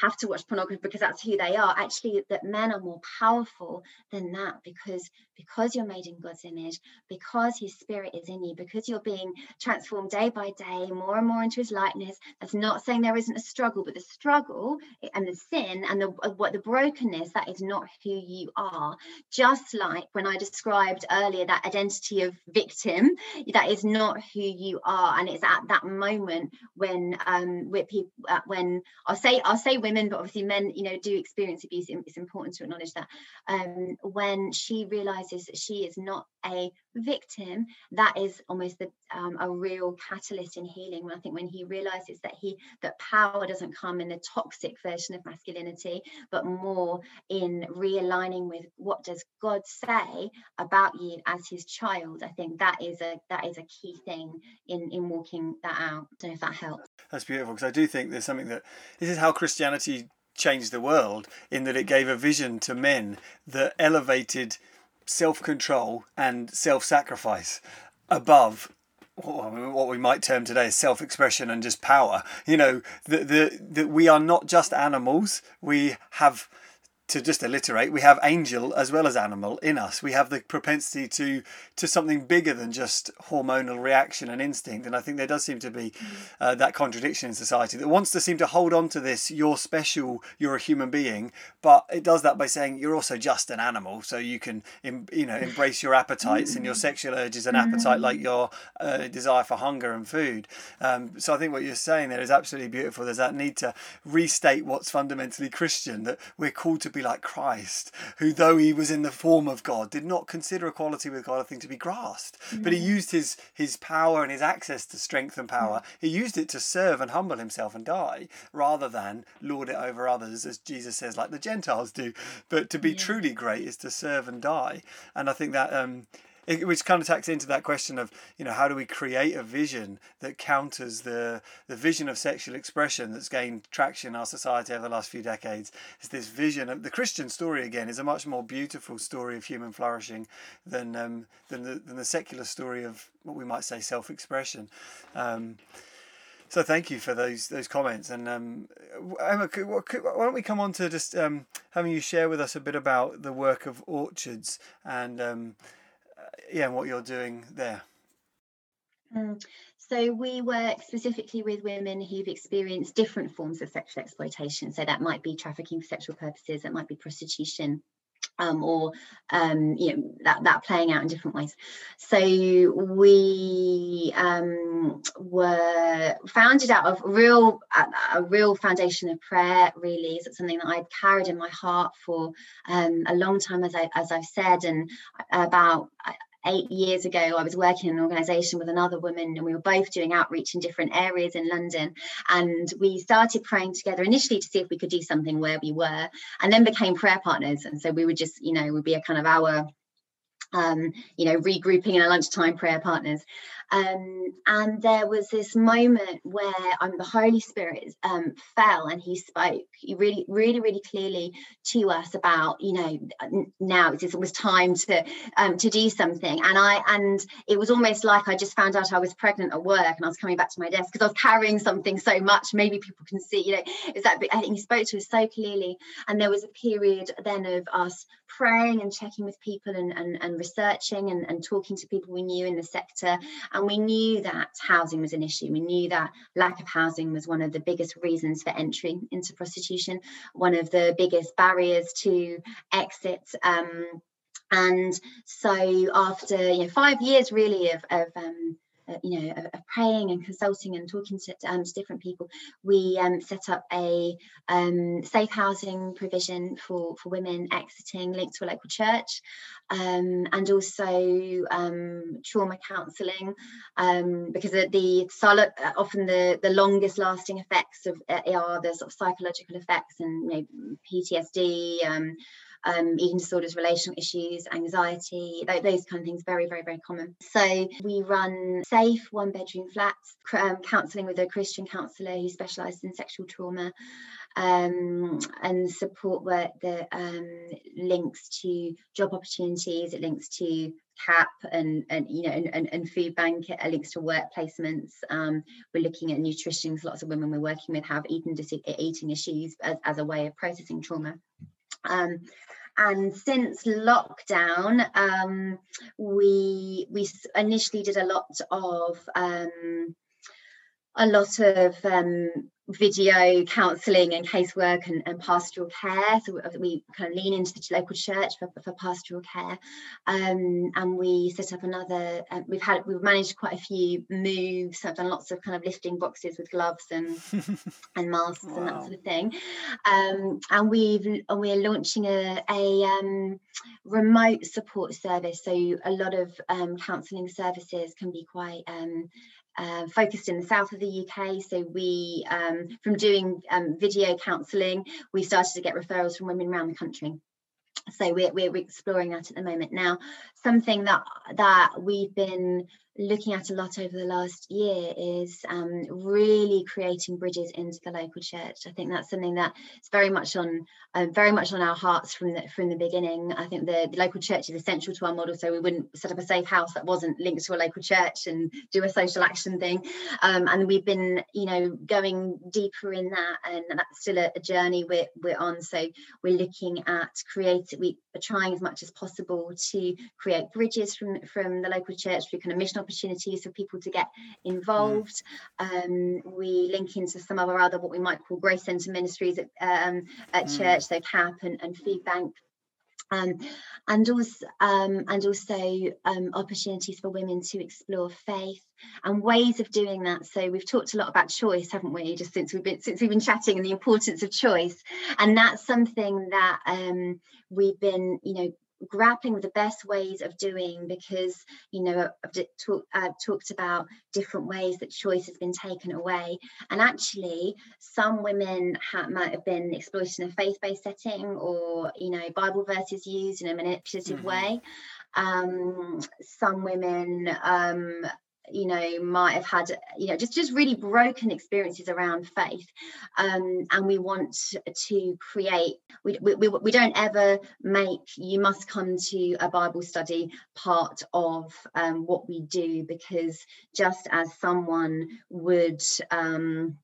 have to watch pornography because that's who they are. Actually that men are more powerful than that because because you're made in god's image because his spirit is in you because you're being transformed day by day more and more into his likeness. That's not saying there isn't a struggle but the struggle and the sin and the uh, what the brokenness that is not who you are. Just like when i described earlier that identity of victim that is not who you are. And it's at that moment when um with people uh, when i'll say i'll say women but obviously men you know do experience abuse it's important to acknowledge that um, when she realizes that she is not a victim that is almost the, um, a real catalyst in healing. When i think when he realizes that he that power doesn't come in the toxic version of masculinity but more in realigning with what does god say about you as his child i think that is a that is a key thing in in walking that out. I don't know if that helps that's beautiful because i do think there's something that this is how christianity changed the world in that it mm. gave a vision to men that elevated self control and self sacrifice above what we might term today as self expression and just power. You know, that the, the, we are not just animals, we have to just alliterate, we have angel as well as animal in us. We have the propensity to to something bigger than just hormonal reaction and instinct. And I think there does seem to be uh, that contradiction in society that wants to seem to hold on to this: you're special, you're a human being, but it does that by saying you're also just an animal, so you can you know embrace your appetites and your sexual urges and appetite like your uh, desire for hunger and food. Um, so I think what you're saying there is absolutely beautiful. There's that need to restate what's fundamentally Christian that we're called to be like Christ, who, though he was in the form of God, did not consider equality with God a thing to be grasped. Mm-hmm. But he used his, his power and his access to strength and power, mm-hmm. he used it to serve and humble himself and die, rather than lord it over others, as Jesus says, like the Gentiles do. But to be yeah. truly great is to serve and die. And I think that um, it, which kind of tacks into that question of you know how do we create a vision that counters the the vision of sexual expression that's gained traction in our society over the last few decades is this vision of the Christian story again is a much more beautiful story of human flourishing than um, than the than the secular story of what we might say self-expression. Um, so thank you for those those comments. And um, Emma, why don't we come on to just um, having you share with us a bit about the work of Orchards and um, yeah, what you're doing there. Mm. So we work specifically with women who've experienced different forms of sexual exploitation. So that might be trafficking for sexual purposes, that might be prostitution, um, or um, you know that that playing out in different ways. So we um, were founded out of real a, real foundation of prayer. Really, is something that I'd carried in my heart for um, a long time, as I as I've said, and about eight years ago, I was working in an organisation with another woman, and we were both doing outreach in different areas in London. And we started praying together initially to see if we could do something where we were, and then became prayer partners. And so we would just, you know, would be a kind of our um, you know, regrouping in a lunchtime prayer partners. Um, and there was this moment where um, the Holy Spirit um, fell and he spoke really, really, really clearly to us about, you know, now it was time to um, to do something. And I and it was almost like I just found out I was pregnant at work and I was coming back to my desk because I was carrying something so much. Maybe people can see, you know, is that I think he spoke to us so clearly. And there was a period then of us praying and checking with people and, and, and researching and, and talking to people we knew in the sector and we knew that housing was an issue. We knew that lack of housing was one of the biggest reasons for entry into prostitution, one of the biggest barriers to exit. Um, and so after you know five years really of, of um, uh, you know, of, of, praying and consulting and talking to, um, to different people, we um, set up a um, safe housing provision for, for women exiting linked to a local church um, and also um, trauma counselling because the solid, uh, often the, the longest lasting effects of uh, are the sort of psychological effects and you know, PTSD, um, eating disorders, relational issues, anxiety, those kind of things, very, very, very common. So we run safe one bedroom flats, um, counselling with a Christian counsellor who specialises in sexual trauma. Um, and support work that um, links to job opportunities, it links to CAP and, and you know and, and, and food bank links to work placements. Um, we're looking at nutrition. Lots of women we're working with have eating eating issues as, as a way of processing trauma. Um, and since lockdown, um, we we initially did a lot of um, a lot of um, video counselling and casework and, and, pastoral care. So we kind of lean into the local church for, for pastoral care, um, and we set up another. Uh, we've had we've managed quite a few moves. I've done lots of kind of lifting boxes with gloves and and masks wow. and that sort of thing. Um, and we've and we're launching a a um, remote support service. So a lot of um, counselling services can be quite um, uh, focused in the south of the UK. So we, um, from doing um, video counselling, we started to get referrals from women around the country. So we're, we're exploring that at the moment now. Something that that we've been looking at a lot over the last year is um, really creating bridges into the local church. I think that's something that is very much on uh, very much on our hearts from the from the beginning. I think the, the, local church is essential to our model, so we wouldn't set up a safe house that wasn't linked to a local church and do a social action thing. Um, and we've been, you know, going deeper in that, and that's still a, a journey we're we're on. So we're looking at creating. We are trying as much as possible to create bridges from from the local church through kind of missional opportunities for people to get involved. Mm. Um, we link into some of our other what we might call growth centre ministries at, um, at mm. church, so CAP and, and Food Bank. Um, and also um, and also um, opportunities for women to explore faith and ways of doing that. So we've talked a lot about choice, haven't we? Just since we've been since we've been chatting and the importance of choice, and that's something that um, we've been, you know, grappling with the best ways of doing because you know I've, talk, talked about different ways that choice has been taken away and actually some women ha- might have been exploited in a faith-based setting or you know bible verses used in a manipulative mm-hmm. way um, some women um, you know might have had you know just just really broken experiences around faith. Um, and we want to create we, we, we don't ever make you must come to a bible study part of um, what we do because just as someone would um,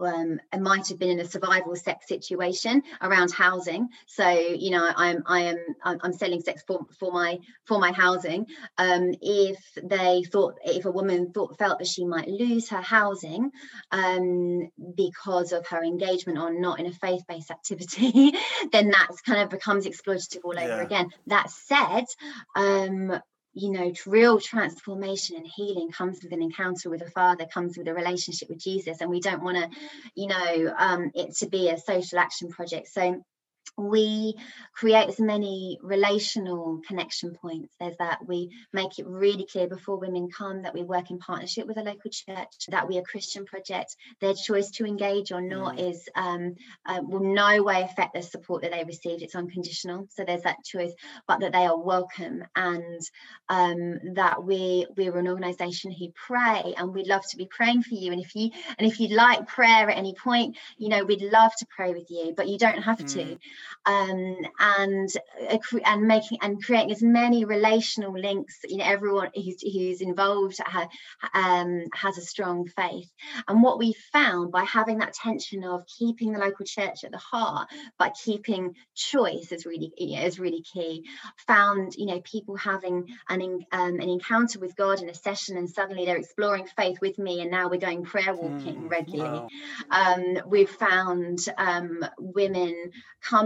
um, I might have been in a survival sex situation around housing. So you know, I'm I am I'm selling sex for, for my for my housing. Um, if they thought if a woman thought felt that she might lose her housing um, because of her engagement or not in a faith based activity, then that's kind of becomes exploitative all over yeah. again. That said, um, you know real transformation and healing comes with an encounter with a father comes with a relationship with jesus and we don't want to you know um, it to be a social action project. So we create as many relational connection points there's that we make it really clear before women come that we work in partnership with a local church that we are christian project their choice to engage or not mm. is um, uh, will no way affect the support that they received it's unconditional so there's that choice but that they are welcome and um, that we we're an organization who pray and we'd love to be praying for you and if you and if you'd like prayer at any point you know we'd love to pray with you but you don't have mm. to um, and uh, and making and creating as many relational links. You know, everyone who's, who's involved ha, um, has a strong faith. And what we found by having that tension of keeping the local church at the heart, but keeping choice is really you know, is really key. Found you know people having an um, an encounter with God in a session, and suddenly they're exploring faith with me, and now we're going prayer walking mm, regularly. Wow. Um, we've found um, women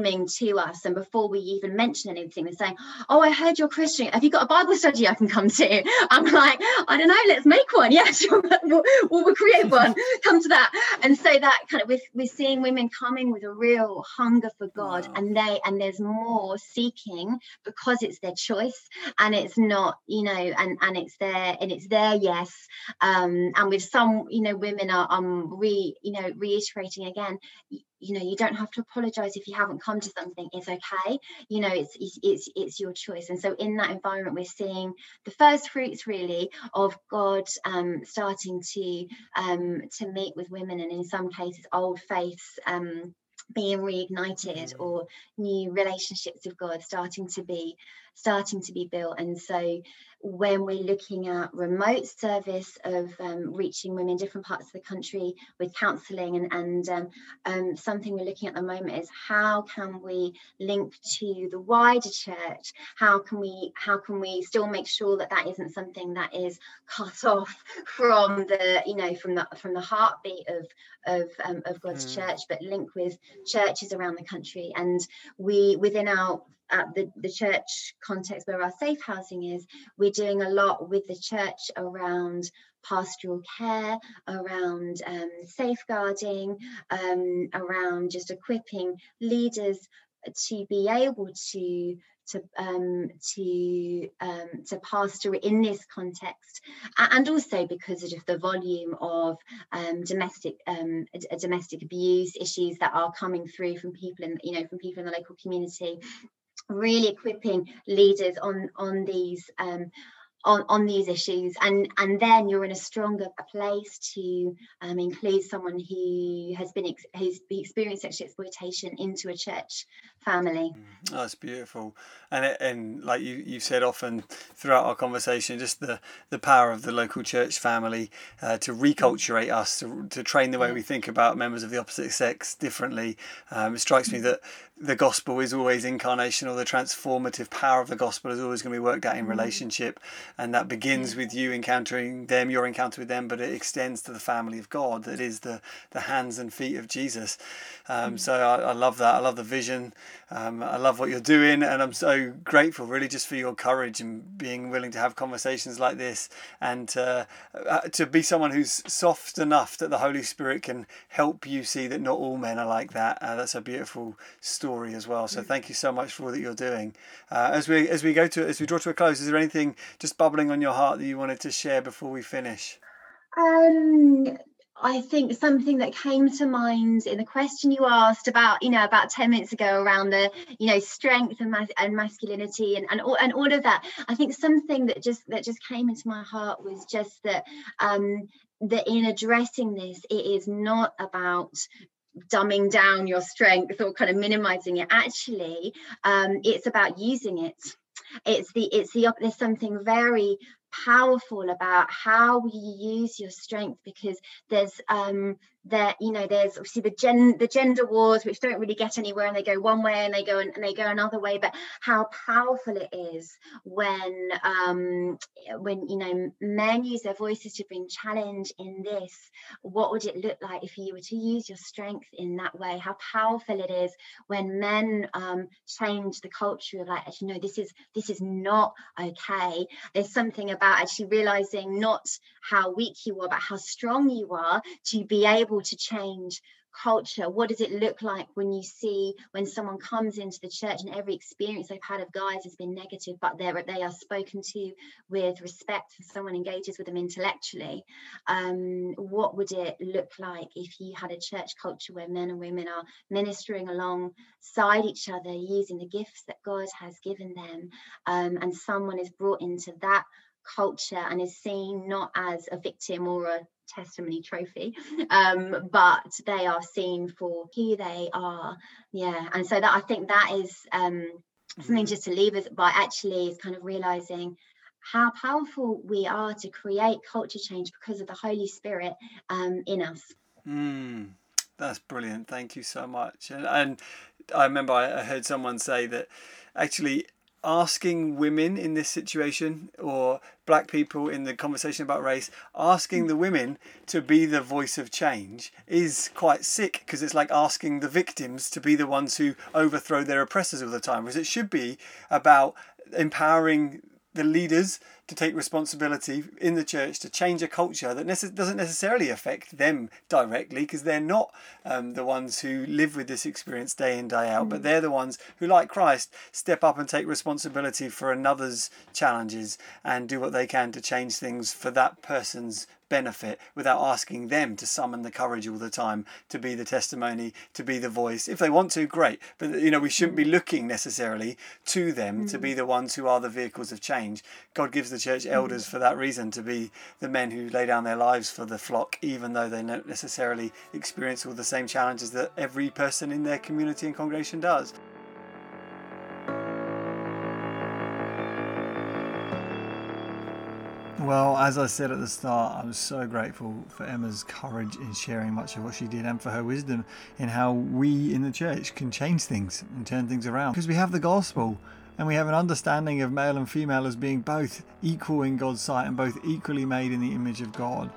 coming to us and before we even mention anything they're saying oh i heard you're christian. Have you got a bible study i can come to? I'm like i don't know. Let's make one. Yeah sure. We'll, we'll create one. Come to that. And so that kind of we're, we're seeing women coming with a real hunger for god wow. and they and there's more seeking because it's their choice and it's not you know and and it's their and it's their yes. Um and with some you know women are um re you know reiterating again you know you don't have to apologize if you haven't come to something it's okay you know it's it's it's, your choice and so in that environment we're seeing the first fruits really of god um, starting to um, to meet with women and in some cases old faiths um, being reignited mm. or new relationships with God starting to be starting to be built. And so when we're looking at remote service of um, reaching women in different parts of the country with counselling and, and um, um, something we're looking at the moment is how can we link to the wider church? How can we how can we still make sure that that isn't something that is cut off from the you know from the from the heartbeat of of, um, of God's mm. church but link with churches around the country. And we within our at the, the church context where our safe housing is, we're doing a lot with the church around pastoral care, around um, safeguarding, um, around just equipping leaders to be able to to um, to um, to pastor in this context, and also because of the volume of um, domestic um, domestic abuse issues that are coming through from people in you know from people in the local community, really equipping leaders on on these um, on, on these issues. And and then you're in a stronger place to um, include someone who has been ex- who's experienced sexual exploitation into a church family. Mm, that's beautiful. And it, and like you you said often throughout our conversation just the the power of the local church family uh, to reculturate us to, to train the way we think about members of the opposite sex differently. Um, it strikes me that the gospel is always incarnational. The transformative power of the gospel is always going to be worked out in mm. relationship and that begins with you encountering them your encounter with them but it extends to the family of god that is the the hands and feet of jesus. Um, mm. so I, I, love that. I love the vision um, i love what you're doing and i'm so grateful really just for your courage and being willing to have conversations like this and uh, uh, to be someone who's soft enough that the holy spirit can help you see that not all men are like that uh, that's a beautiful story as well so mm. thank you so much for all that you're doing uh, as we as we go to as we draw to a close is there anything just bubbling on your heart that you wanted to share before we finish? Um, I think something that came to mind in the question you asked about, you know, about 10 minutes ago around the, you know, strength and, mas- and masculinity and, and, all, and all of that. I think something that just that just came into my heart was just that um, that in addressing this, it is not about dumbing down your strength or kind of minimizing it. Actually, um, it's about using it it's the it's the there's something very powerful about how you use your strength because there's um that you know there's obviously the gen the gender wars which don't really get anywhere and they go one way and they go and, they go another way but how powerful it is when um when you know men use their voices to bring challenge in this what would it look like if you were to use your strength in that way? How powerful it is when men um change the culture of like actually no this is this is not okay. There's something about actually realizing not how weak you are but how strong you are to be able able to change culture. What does it look like when you see when someone comes into the church and every experience they've had of guys has been negative but they're they are spoken to with respect and someone engages with them intellectually? Um, what would it look like if you had a church culture where men and women are ministering alongside each other using the gifts that god has given them um, and someone is brought into that culture and is seen not as a victim or a testimony trophy um, but they are seen for who they are. Yeah and so that i think that is um, something mm-hmm. just to leave us by actually is kind of realizing how powerful we are to create culture change because of the holy spirit um, in us. Mm, that's brilliant. Thank you so much. And, and i remember i heard someone say that actually asking women in this situation or black people in the conversation about race asking the women to be the voice of change is quite sick because it's like asking the victims to be the ones who overthrow their oppressors all the time whereas it should be about empowering the leaders to take responsibility in the church to change a culture that nece- doesn't necessarily affect them directly because they're not um, the ones who live with this experience day in day out, mm. but they're the ones who, like Christ, step up and take responsibility for another's challenges and do what they can to change things for that person's benefit without asking them to summon the courage all the time to be the testimony, to be the voice. If they want to, great. But you know, we shouldn't be looking necessarily to them mm. to be the ones who are the vehicles of change. God gives the church elders mm. for that reason to be the men who lay down their lives for the flock, even though they don't necessarily experience all the same challenges that every person in their community and congregation does. Well, as I said at the start, I'm so grateful for Emma's courage in sharing much of what she did and for her wisdom in how we in the church can change things and turn things around. Because we have the gospel and we have an understanding of male and female as being both equal in God's sight and both equally made in the image of God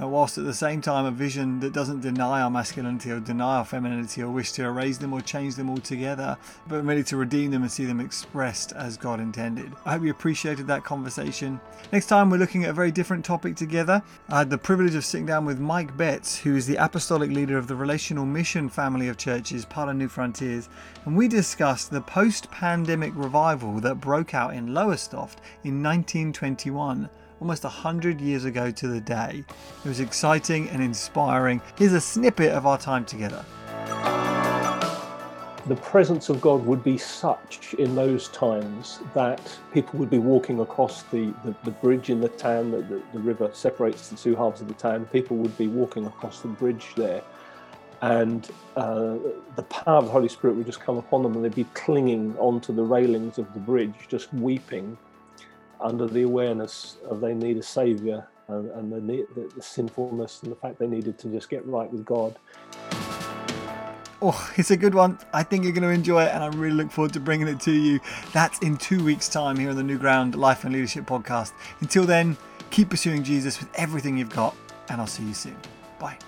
uh, whilst at the same time a vision that doesn't deny our masculinity or deny our femininity or wish to erase them or change them altogether, but merely to redeem them and see them expressed as God intended. I hope you appreciated that conversation. Next time, we're looking at a very different topic together. I had the privilege of sitting down with Mike Betts, who is the apostolic leader of the Relational Mission family of churches, part of Newfrontiers, and we discussed the post pandemic revival that broke out in Lowestoft in 1921 almost 100 years ago to the day. It was exciting and inspiring. Here's a snippet of our time together. The presence of God would be such in those times that people would be walking across the, the, the bridge in the town, the, the, the river separates the two halves of the town. People would be walking across the bridge there and uh, the power of the Holy Spirit would just come upon them and they'd be clinging onto the railings of the bridge, just weeping under the awareness of they need a savior and, and the, the, the sinfulness and the fact they needed to just get right with God. Oh, it's a good one. I think you're going to enjoy it, and I really look forward to bringing it to you. That's in two weeks' time here on the New Ground Life and Leadership podcast. Until then, keep pursuing Jesus with everything you've got, and I'll see you soon. Bye.